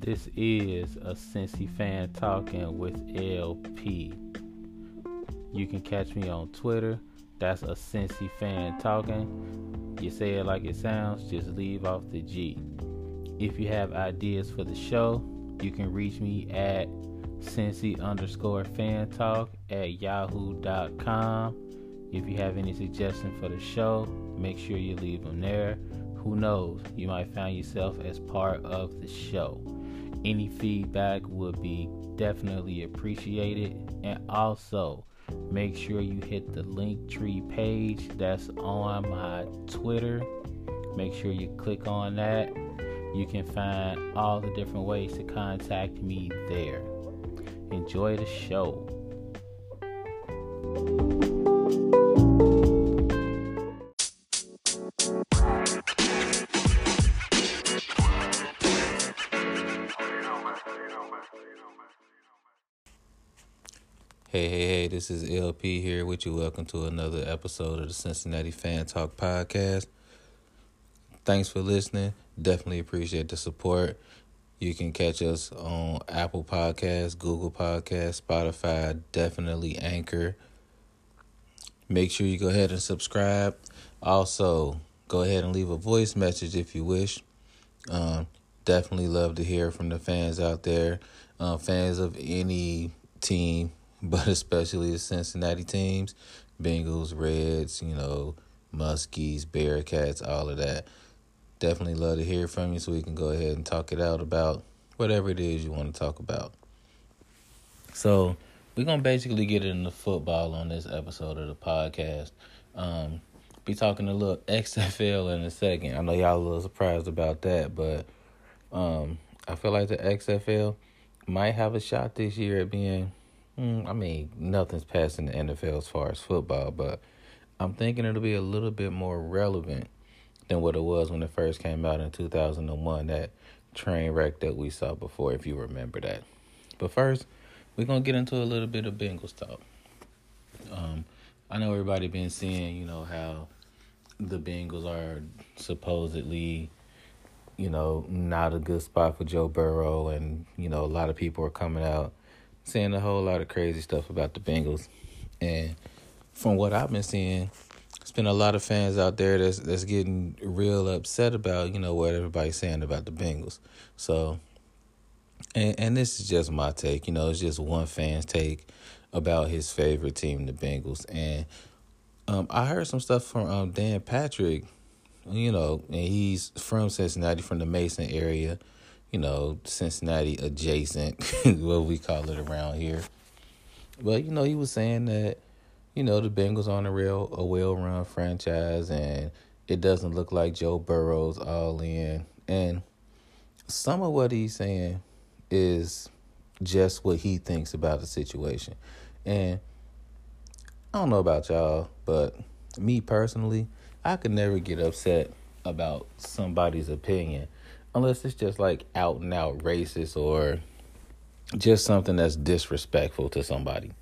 This is a Cincy fan talking with LP. You can catch me on Twitter. That's a Cincy fan talking. You say it like it sounds, just leave off the G. If you have ideas for the show, you can reach me at Cincy underscore fan talk at yahoo.com. If you have any suggestions for the show, make sure you leave them there. Who knows, you might find yourself as part of the show. Any feedback would be definitely appreciated. And also, make sure you hit the link tree page that's on my Twitter. Make sure you click on that. You can find all the different ways to contact me there. Enjoy the show. This is LP here with you. Welcome to another episode of the Cincinnati Fan Talk Podcast. Thanks for listening. Definitely appreciate the support. You can catch us on Apple Podcasts, Google Podcasts, Spotify, definitely Anchor. Make sure you go ahead and subscribe. Also, go ahead and leave a voice message if you wish. Um, definitely love to hear from the fans out there, uh, fans of any team, but especially the Cincinnati teams Bengals, Reds, you know, Muskies, Bearcats, all of that definitely love to hear from you so we can go ahead and talk it out about whatever it is you want to talk about. So, we're going to basically get into football on this episode of the podcast. Um, be talking a little XFL in a second. I know y'all a little surprised about that, but um, I feel like the XFL might have a shot this year at being. Hmm, I mean, nothing's passing the NFL as far as football, but I'm thinking it'll be a little bit more relevant than what it was when it first came out in 2001, that train wreck that we saw before, if you remember that. But first, we're going to get into a little bit of Bengals talk. Um, I know everybody been seeing, you know, how the Bengals are supposedly, you know, not a good spot for Joe Burrow, and you know, a lot of people are coming out saying a whole lot of crazy stuff about the Bengals. And from what I've been seeing, it's been a lot of fans out there that's that's getting real upset about you know what everybody's saying about the Bengals. So, and and this is just my take. You know, it's just one fan's take about his favorite team, the Bengals. And um, I heard some stuff from um, Dan Patrick. You know, and he's from Cincinnati, from the Mason area. You know, Cincinnati adjacent, what we call it around here. But you know, he was saying that you know, the Bengals on a real a well run franchise and it doesn't look like Joe Burrow's all in. And some of what he's saying is just what he thinks about the situation. And I don't know about y'all, but me personally, I could never get upset about somebody's opinion unless it's just like out and out racist or just something that's disrespectful to somebody.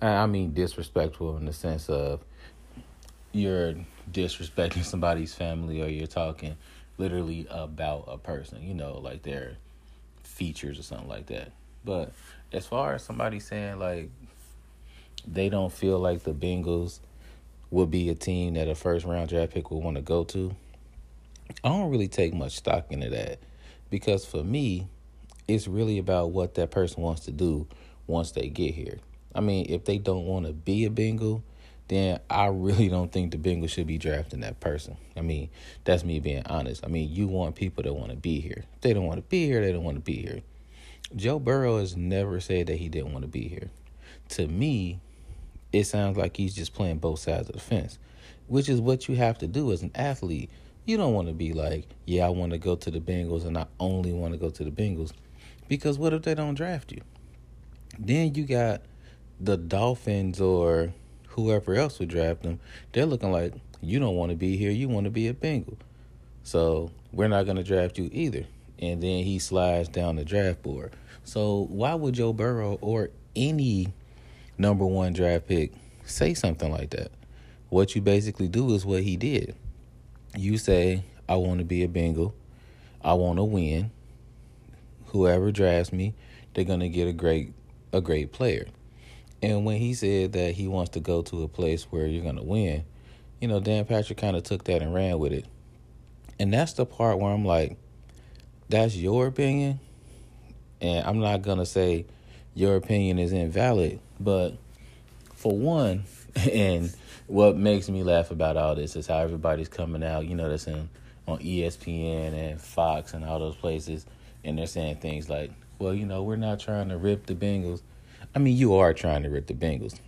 I mean disrespectful in the sense of you're disrespecting somebody's family or you're talking literally about a person, you know, like their features or something like that. But as far as somebody saying like they don't feel like the Bengals would be a team that a first round draft pick would want to go to, I don't really take much stock into that because for me, it's really about what that person wants to do once they get here. I mean, if they don't want to be a Bengal, then I really don't think the Bengals should be drafting that person. I mean, that's me being honest. I mean, you want people that want to be here. If they don't want to be here, they don't want to be here. Joe Burrow has never said that he didn't want to be here. To me, it sounds like he's just playing both sides of the fence, which is what you have to do as an athlete. You don't want to be like, yeah, I want to go to the Bengals and I only want to go to the Bengals. Because what if they don't draft you? Then you got the Dolphins or whoever else would draft them, they're looking like you don't want to be here, you want to be a Bengal. So we're not going to draft you either. And then he slides down the draft board. So why would Joe Burrow or any number one draft pick say something like that? What you basically do is what he did. You say, I want to be a Bengal. I want to win. whoever drafts me, they're gonna get a great a great player. And when he said that he wants to go to a place where you're gonna win, you know, Dan Patrick kind of took that and ran with it. And that's the part where I'm like, that's your opinion. And I'm not gonna say your opinion is invalid, but for one, and what makes me laugh about all this is how everybody's coming out, you know, that's in on ESPN and Fox and all those places, and they're saying things like, well, you know, we're not trying to rip the Bengals. I mean, you are trying to rip the Bengals.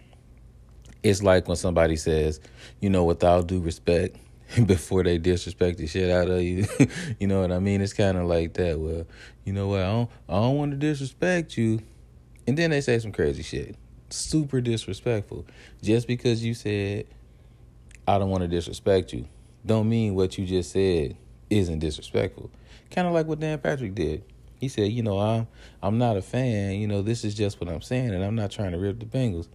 It's like when somebody says, you know, without due respect, before they disrespect the shit out of you. you know what I mean? It's kind of like that. Well, you know what? I don't, I don't want to disrespect you. And then they say some crazy shit. Super disrespectful. Just because you said, I don't want to disrespect you, don't mean what you just said isn't disrespectful. Kind of like what Dan Patrick did. He said, you know, I'm I'm not a fan. You know, this is just what I'm saying, and I'm not trying to rip the Bengals.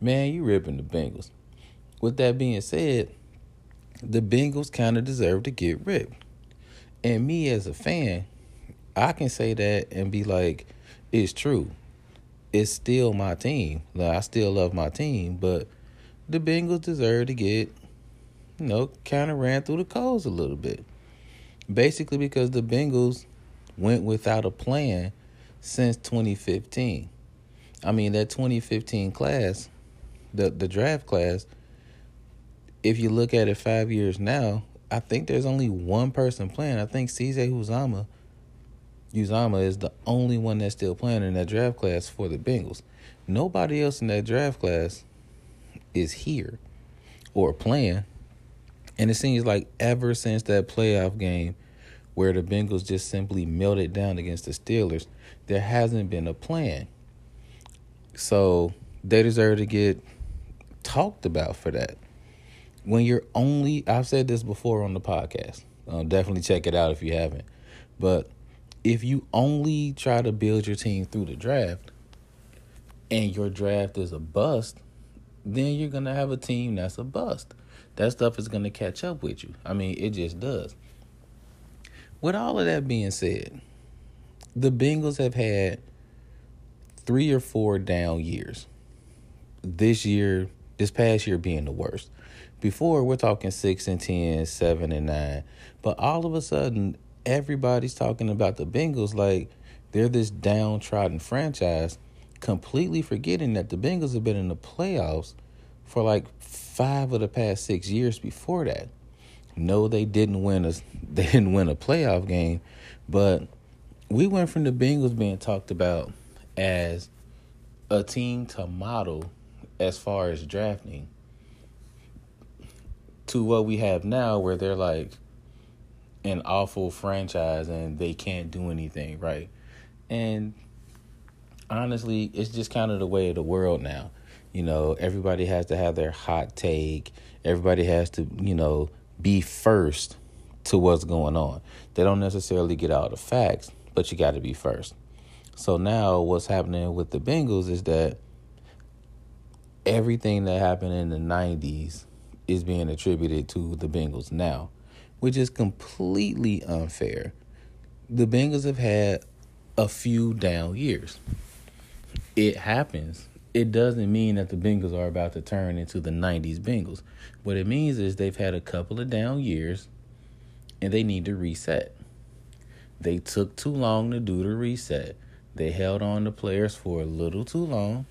Man, you ripping the Bengals. With that being said, the Bengals kind of deserve to get ripped. And me as a fan, I can say that and be like, it's true. It's still my team. Like, I still love my team, but the Bengals deserve to get, you know, kind of ran through the coals a little bit. Basically, because the Bengals went without a plan since 2015. I mean, that 2015 class, the the draft class, if you look at it five years now, I think there's only one person playing. I think CJ Uzomah, Uzomah is the only one that's still playing in that draft class for the Bengals. Nobody else in that draft class is here or playing. And it seems like ever since that playoff game where the Bengals just simply melted down against the Steelers, there hasn't been a plan. So they deserve to get talked about for that. When you're only, I've said this before on the podcast. Um, definitely check it out if you haven't. But if you only try to build your team through the draft and your draft is a bust, then you're going to have a team that's a bust. That stuff is going to catch up with you. I mean, it just does. With all of that being said, the Bengals have had three or four down years. This year, this past year being the worst. Before, we're talking 6 and 10, 7 and 9. But all of a sudden, everybody's talking about the Bengals like they're this downtrodden franchise, completely forgetting that the Bengals have been in the playoffs for like five of the past six years before that. No, they didn't win a they didn't win a playoff game, but we went from the Bengals being talked about as a team to model as far as drafting to what we have now where they're like an awful franchise and they can't do anything right. And honestly, it's just kind of the way of the world now. You know, everybody has to have their hot take. Everybody has to, you know, be first to what's going on. They don't necessarily get all the facts, but you got to be first. So now what's happening with the Bengals is that everything that happened in the 90s is being attributed to the Bengals now, which is completely unfair. The Bengals have had a few down years. It happens it doesn't mean that the Bengals are about to turn into the 90s Bengals. What it means is they've had a couple of down years and they need to reset. They took too long to do the reset. They held on to players for a little too long.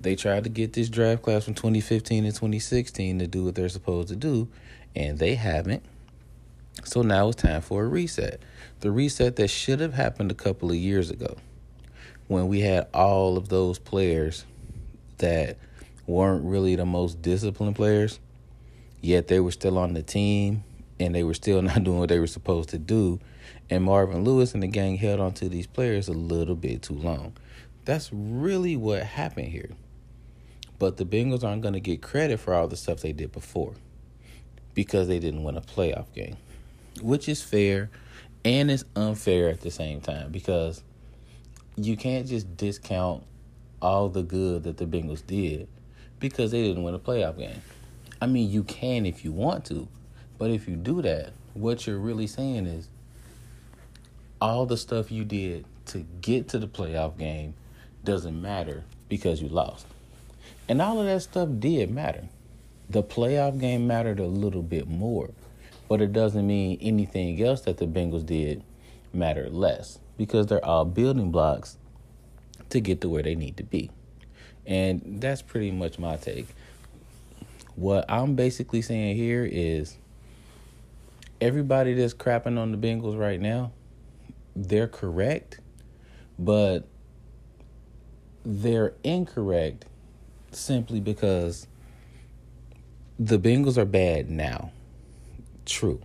They tried to get this draft class from 2015 and 2016 to do what they're supposed to do, and they haven't. So now it's time for a reset. The reset that should have happened a couple of years ago when we had all of those players that weren't really the most disciplined players, yet they were still on the team and they were still not doing what they were supposed to do. And Marvin Lewis and the gang held on to these players a little bit too long. That's really what happened here. But the Bengals aren't going to get credit for all the stuff they did before because they didn't win a playoff game, which is fair and it's unfair at the same time because you can't just discount all the good that the Bengals did because they didn't win a playoff game. I mean, you can if you want to, but if you do that, what you're really saying is all the stuff you did to get to the playoff game doesn't matter because you lost. And all of that stuff did matter. The playoff game mattered a little bit more, but it doesn't mean anything else that the Bengals did mattered less because they're all building blocks to get to where they need to be. And that's pretty much my take. What I'm basically saying here is everybody that's crapping on the Bengals right now, they're correct, but they're incorrect simply because the Bengals are bad now. True.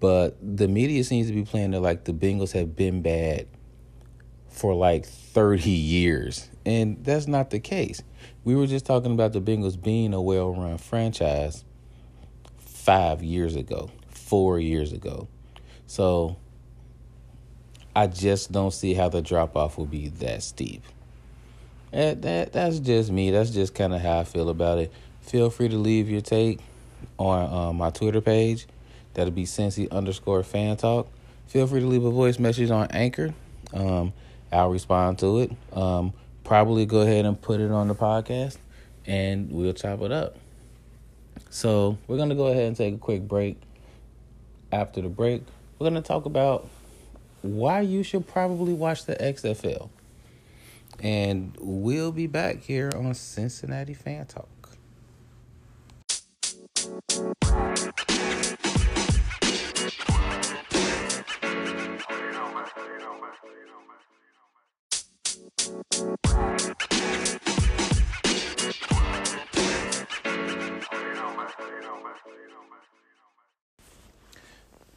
But the media seems to be playing it like the Bengals have been bad for like 30 years. And that's not the case. We were just talking about the Bengals being a well run franchise five years ago, four years ago. So I just don't see how the drop off will be that steep. That, that that's just me. That's just kind of how I feel about it. Feel free to leave your take on uh, my Twitter page. That'll be Cincy underscore fan talk. Feel free to leave a voice message on Anchor. Um, I'll respond to it. Um, probably go ahead and put it on the podcast, and we'll chop it up. So we're gonna go ahead and take a quick break. After the break, we're gonna talk about why you should probably watch the XFL. And we'll be back here on Cincinnati Fan Talk.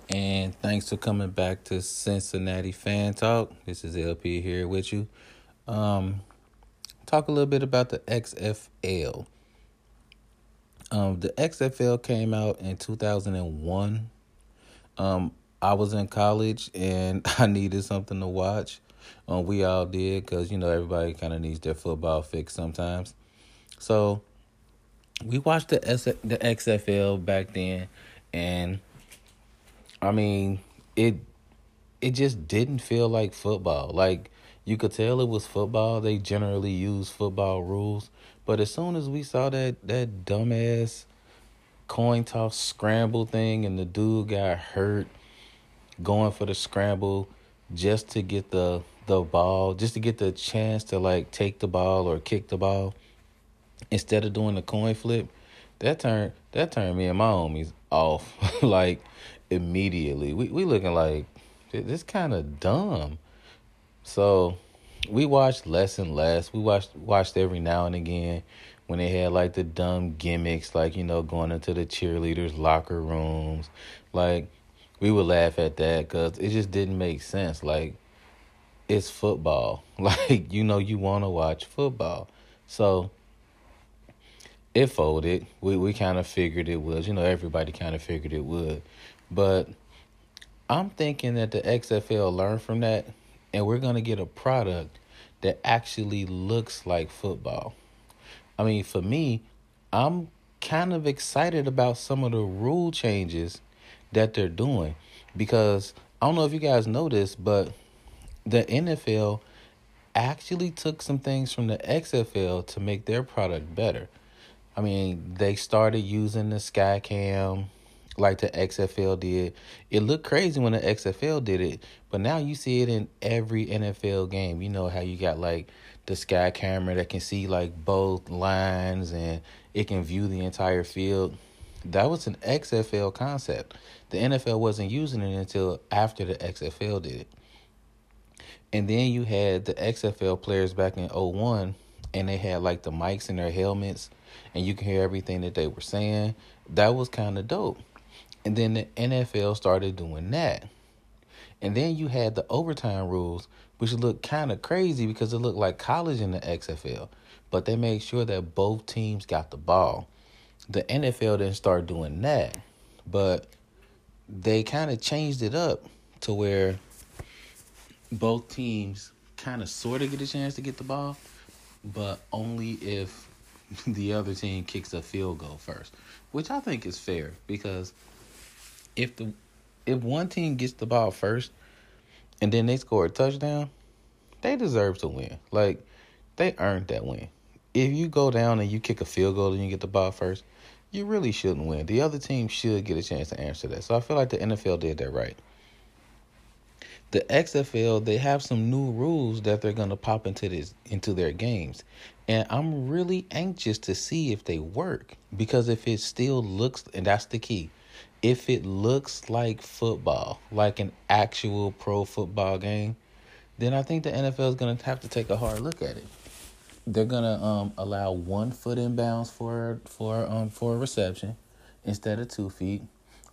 And thanks for coming back to Cincinnati Fan Talk. This is LP here with you. Um, talk a little bit about the XFL. Um, the XFL came out in 2001. Um, I was in college and I needed something to watch. Um, we all did because you know everybody kind of needs their football fix sometimes. So we watched the S- the XFL back then, and I mean it it just didn't feel like football. Like you could tell it was football. They generally use football rules, but as soon as we saw that that dumbass coin toss scramble thing and the dude got hurt going for the scramble just to get the the ball, just to get the chance to like take the ball or kick the ball instead of doing the coin flip, that turned that turned me and my homies off like immediately. We we looking like this kind of dumb. So we watched less and less. We watched watched every now and again when they had like the dumb gimmicks, like you know going into the cheerleaders' locker rooms. Like we would laugh at that because it just didn't make sense. Like it's football. Like you know you want to watch football, so it folded. We we kind of figured it was. You know everybody kind of figured it would, but I'm thinking that the XFL learned from that and we're going to get a product that actually looks like football. I mean, for me, I'm kind of excited about some of the rule changes that they're doing because I don't know if you guys know this, but the NFL actually took some things from the XFL to make their product better. I mean, they started using the Skycam like the XFL did. It looked crazy when the XFL did it, but now you see it in every NFL game. You know how you got like the sky camera that can see like both lines and it can view the entire field. That was an XFL concept. The NFL wasn't using it until after the XFL did it. And then you had the XFL players back in 01 and they had like the mics in their helmets and you can hear everything that they were saying. That was kind of dope. And then the NFL started doing that. And then you had the overtime rules, which looked kind of crazy because it looked like college in the XFL. But they made sure that both teams got the ball. The NFL didn't start doing that. But they kind of changed it up to where both teams kind of sort of get a chance to get the ball, but only if the other team kicks a field goal first, which I think is fair because if the if one team gets the ball first, and then they score a touchdown, they deserve to win. Like they earned that win. If you go down and you kick a field goal and you get the ball first, you really shouldn't win. The other team should get a chance to answer that. So I feel like the NFL did that right. The XFL, they have some new rules that they're gonna pop into this into their games. And I'm really anxious to see if they work. Because if it still looks and that's the key. If it looks like football, like an actual pro football game, then I think the NFL is gonna have to take a hard look at it they're gonna um, allow one foot inbounds for for um for a reception instead of two feet,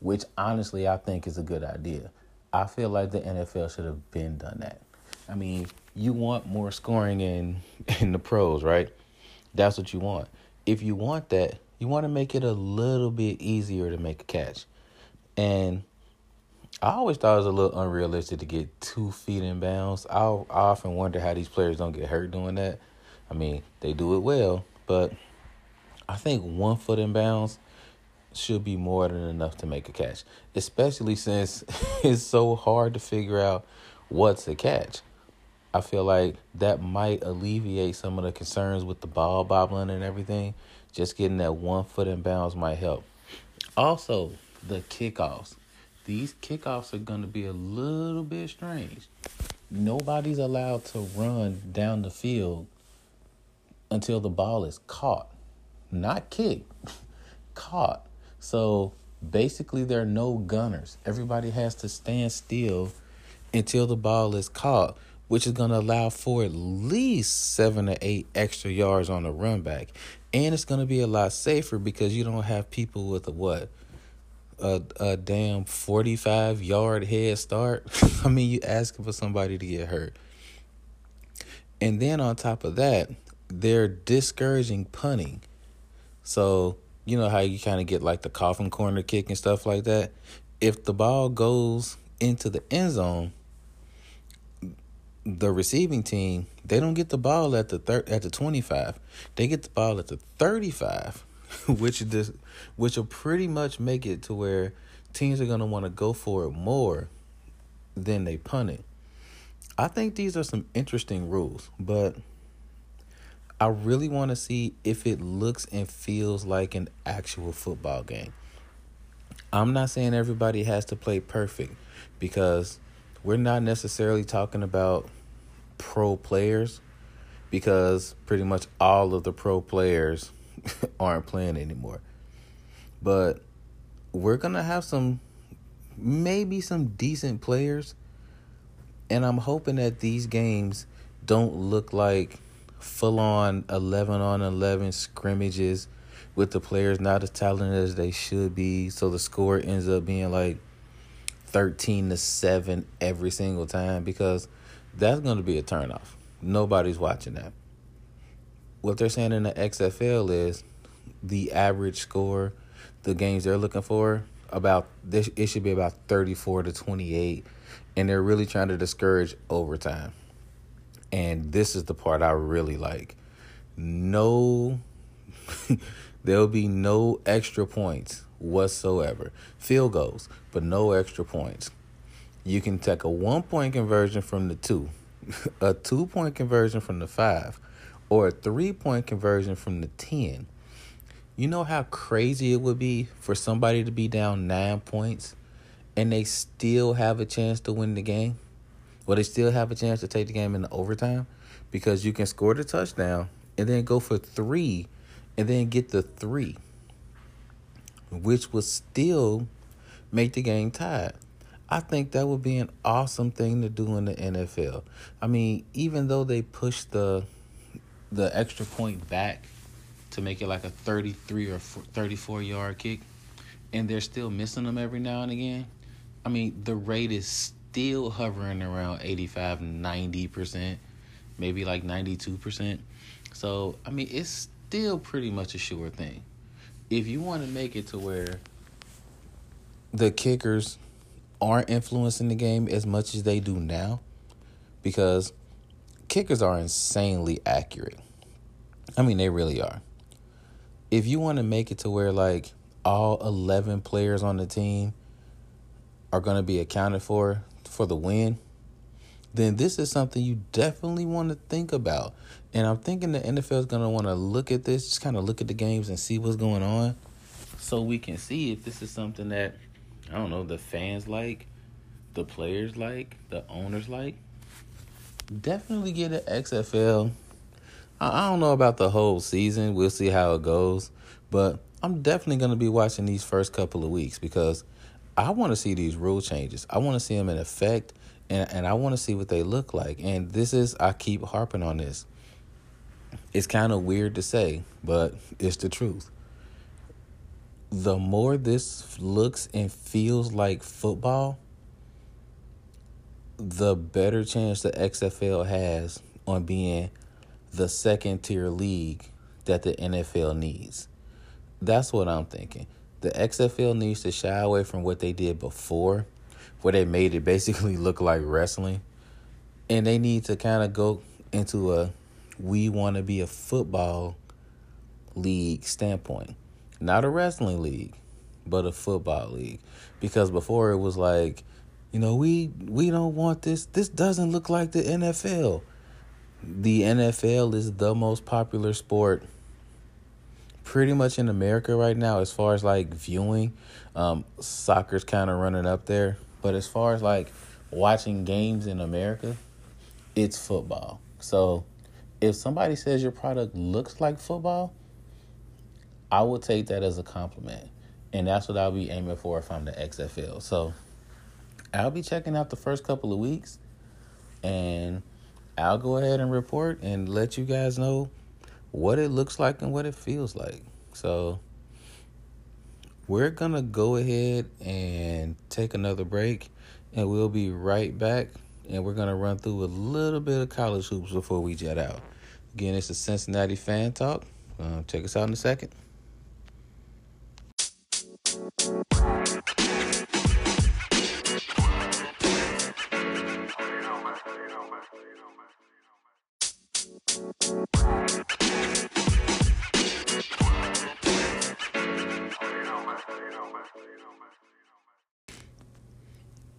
which honestly I think is a good idea. I feel like the NFL should have been done that. I mean, you want more scoring in in the pros, right? That's what you want. If you want that, you want to make it a little bit easier to make a catch. And I always thought it was a little unrealistic to get two feet in bounds. I, I often wonder how these players don't get hurt doing that. I mean, they do it well, but I think one foot in bounds should be more than enough to make a catch, especially since it's so hard to figure out what's a catch. I feel like that might alleviate some of the concerns with the ball bobbling and everything. Just getting that one foot in bounds might help. Also, the kickoffs. These kickoffs are going to be a little bit strange. Nobody's allowed to run down the field until the ball is caught, not kicked, caught. So basically, there are no gunners. Everybody has to stand still until the ball is caught, which is going to allow for at least seven or eight extra yards on the run back. And it's going to be a lot safer because you don't have people with a what? A, a damn 45 yard head start. I mean, you asking for somebody to get hurt. And then on top of that, they're discouraging punting. So, you know how you kind of get like the coffin corner kick and stuff like that? If the ball goes into the end zone, the receiving team, they don't get the ball at the thir- at the 25. They get the ball at the 35, which is which will pretty much make it to where teams are going to want to go for it more than they punt it. I think these are some interesting rules, but I really want to see if it looks and feels like an actual football game. I'm not saying everybody has to play perfect because we're not necessarily talking about pro players because pretty much all of the pro players aren't playing anymore. But we're going to have some maybe some decent players and I'm hoping that these games don't look like full on 11 on 11 scrimmages with the players not as talented as they should be. So the score ends up being like 13 to 7 every single time because that's going to be a turnoff. Nobody's watching that. What they're saying in the XFL is the average score, the games they're looking for, about this it should be about 34 to 28 and they're really trying to discourage overtime. And this is the part I really like. No, there'll be no extra points whatsoever. Field goals, but no extra points. You can take a one point conversion from the two, a two point conversion from the five, or a three point conversion from the 10. You know how crazy it would be for somebody to be down nine points and they still have a chance to win the game? Well, they still have a chance to take the game in the overtime because you can score the touchdown and then go for three and then get the three, which would still make the game tied. I think that would be an awesome thing to do in the NFL. I mean, even though they push the the extra point back to make it like a 33 or 34 yard kick and they're still missing them every now and again. I mean, the rate is still hovering around 85, 90%, maybe like 92%. So, I mean, it's still pretty much a sure thing. If you want to make it to where the kickers aren't influencing the game as much as they do now, because kickers are insanely accurate. I mean, they really are. If you want to make it to where, like, all 11 players on the team are going to be accounted for for the win, then this is something you definitely want to think about. And I'm thinking the NFL is going to want to look at this, just kind of look at the games and see what's going on so we can see if this is something that, I don't know, the fans like, the players like, the owners like. Definitely get an XFL. I don't know about the whole season. We'll see how it goes. But I'm definitely going to be watching these first couple of weeks because I want to see these rule changes. I want to see them in effect and, and I want to see what they look like. And this is, I keep harping on this. It's kind of weird to say, but it's the truth. The more this looks and feels like football, the better chance the XFL has on being the second tier league that the NFL needs. That's what I'm thinking. The XFL needs to shy away from what they did before, where they made it basically look like wrestling. And they need to kind of go into a we want to be a football league standpoint. Not a wrestling league, but a football league. Because before it was like, you know, we we don't want this. This doesn't look like the NFL. The NFL is the most popular sport pretty much in America right now as far as like viewing. Um, soccer's kind of running up there, but as far as like watching games in America, it's football. So if somebody says your product looks like football, I will take that as a compliment. And that's what I'll be aiming for if I'm the XFL. So I'll be checking out the first couple of weeks and I'll go ahead and report and let you guys know what it looks like and what it feels like. So we're going to go ahead and take another break and we'll be right back and we're going to run through a little bit of college hoops before we jet out. Again, it's the Cincinnati Fan Talk. Uh, check us out in a second.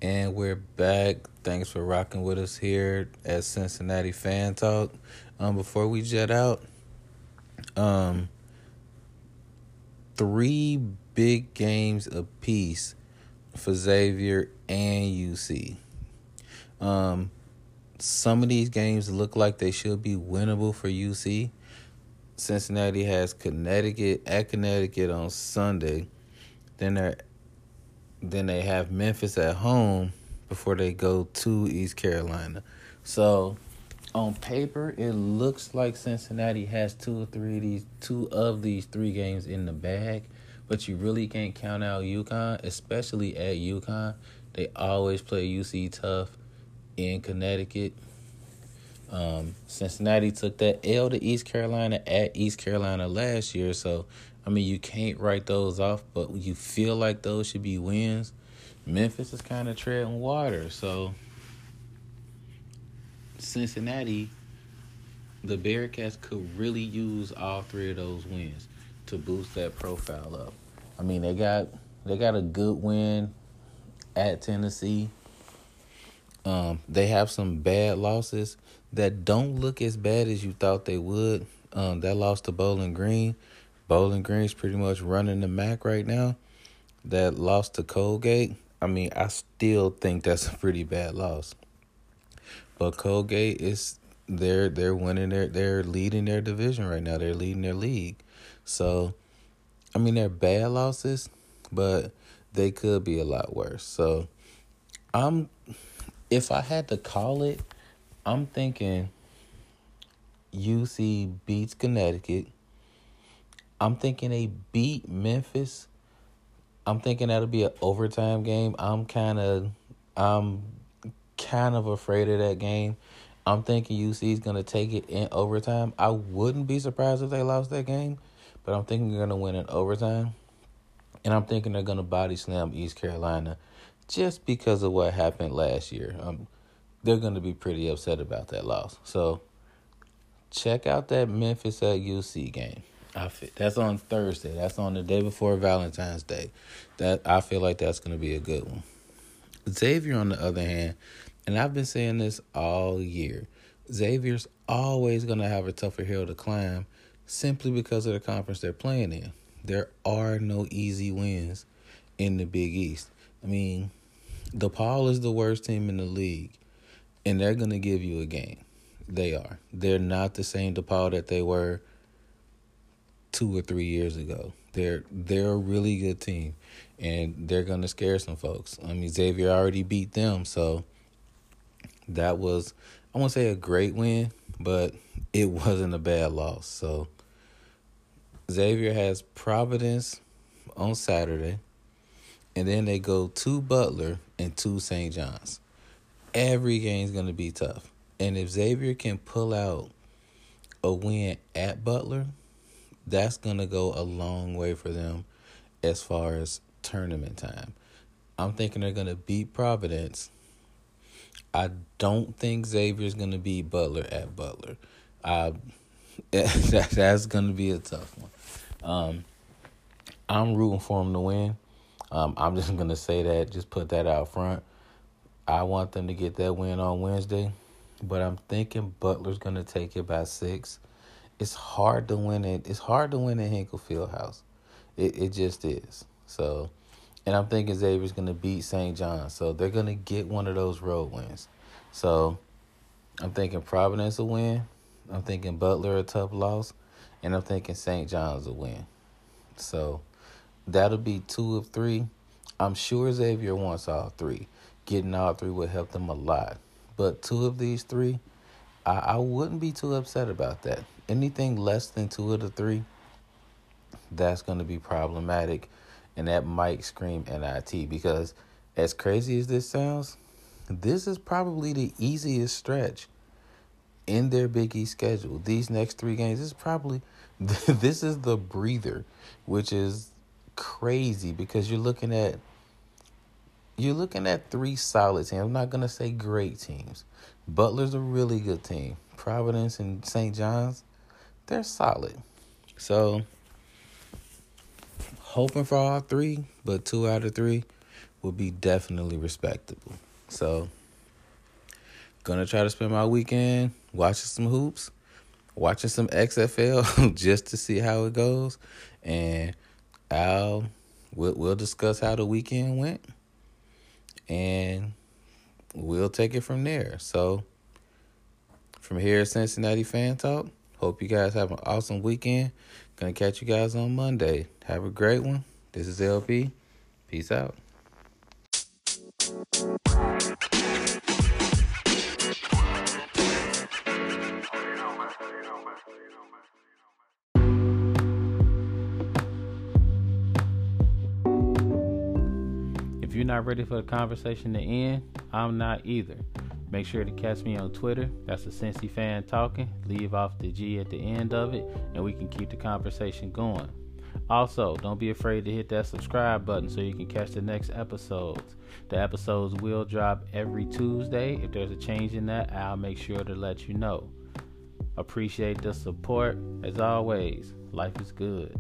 And we're back. Thanks for rocking with us here at Cincinnati Fan Talk. Um, before we jet out, um, three big games apiece for Xavier and UC. Um, some of these games look like they should be winnable for UC. Cincinnati has Connecticut at Connecticut on Sunday. Then they're then they have Memphis at home before they go to East Carolina. So on paper, it looks like Cincinnati has two or three of these two of these three games in the bag, but you really can't count out UConn, especially at UConn. They always play UC tough in Connecticut. Um, Cincinnati took that L to East Carolina at East Carolina last year, so I mean, you can't write those off, but you feel like those should be wins. Memphis is kind of treading water, so Cincinnati, the Bearcats could really use all three of those wins to boost that profile up. I mean, they got they got a good win at Tennessee. Um, they have some bad losses that don't look as bad as you thought they would. Um, that loss to Bowling Green Bowling Green's pretty much running the MAC right now. That loss to Colgate, I mean, I still think that's a pretty bad loss. But Colgate is they're they're winning their they're leading their division right now. They're leading their league. So I mean they're bad losses, but they could be a lot worse. So I'm if I had to call it, I'm thinking UC beats Connecticut. I'm thinking they beat Memphis. I'm thinking that'll be an overtime game. I'm kind of, I'm kind of afraid of that game. I'm thinking UC is gonna take it in overtime. I wouldn't be surprised if they lost that game, but I'm thinking they're gonna win in overtime, and I'm thinking they're gonna body slam East Carolina, just because of what happened last year. Um, they're gonna be pretty upset about that loss. So, check out that Memphis at UC game. I feel, that's on Thursday. That's on the day before Valentine's Day. That I feel like that's going to be a good one. Xavier, on the other hand, and I've been saying this all year. Xavier's always going to have a tougher hill to climb simply because of the conference they're playing in. There are no easy wins in the Big East. I mean, DePaul is the worst team in the league, and they're going to give you a game. They are. They're not the same DePaul that they were two or three years ago. They're they're a really good team, and they're to scare some folks. I mean, Xavier already beat them, so that was I won't say a great win, but it wasn't a bad loss. So Xavier has Providence on Saturday, and then they go to Butler and to St. John's. Every game's to be tough. And if Xavier can pull out a win at Butler, that's going to go a long way for them as far as tournament time. I'm thinking they're going to beat Providence. I don't think Xavier's going to beat Butler at Butler. I, that's going to be a tough one. Um, I'm rooting for them to win. Um, I'm just gonna say that, just put that out front. I want them to get that win on Wednesday, but I'm thinking Butler's gonna take it by six. It's hard to win it. It's hard to win at Hinkle Fieldhouse. It it just is. So, and I'm thinking Xavier's gonna beat St. John, so they're gonna get one of those road wins. So, I'm thinking Providence will win. I'm thinking Butler a tough loss, and I'm thinking St. John's will win. So that'll be two of three. I'm sure Xavier wants all three. Getting all three would help them a lot. But two of these three, I, I wouldn't be too upset about that. Anything less than two of the three, that's going to be problematic. And that might scream NIT because, as crazy as this sounds, this is probably the easiest stretch in their Big East schedule. These next three games this is probably this is the breather, which is crazy because you're looking at you're looking at three solid teams. I'm not gonna say great teams. Butler's a really good team. Providence and St. John's, they're solid. So hoping for all three, but two out of three will be definitely respectable. So gonna try to spend my weekend watching some hoops, watching some XFL just to see how it goes, and I'll we'll, we'll discuss how the weekend went, and we'll take it from there. So, from here, Cincinnati Fan Talk. Hope you guys have an awesome weekend. Gonna catch you guys on Monday. Have a great one. This is LP. Peace out. If you're not ready for the conversation to end, I'm not either. Make sure to catch me on Twitter. That's a Cincy fan talking. Leave off the G at the end of it, and we can keep the conversation going. Also, don't be afraid to hit that subscribe button so you can catch the next episodes. The episodes will drop every Tuesday. If there's a change in that, I'll make sure to let you know. Appreciate the support. As always, life is good.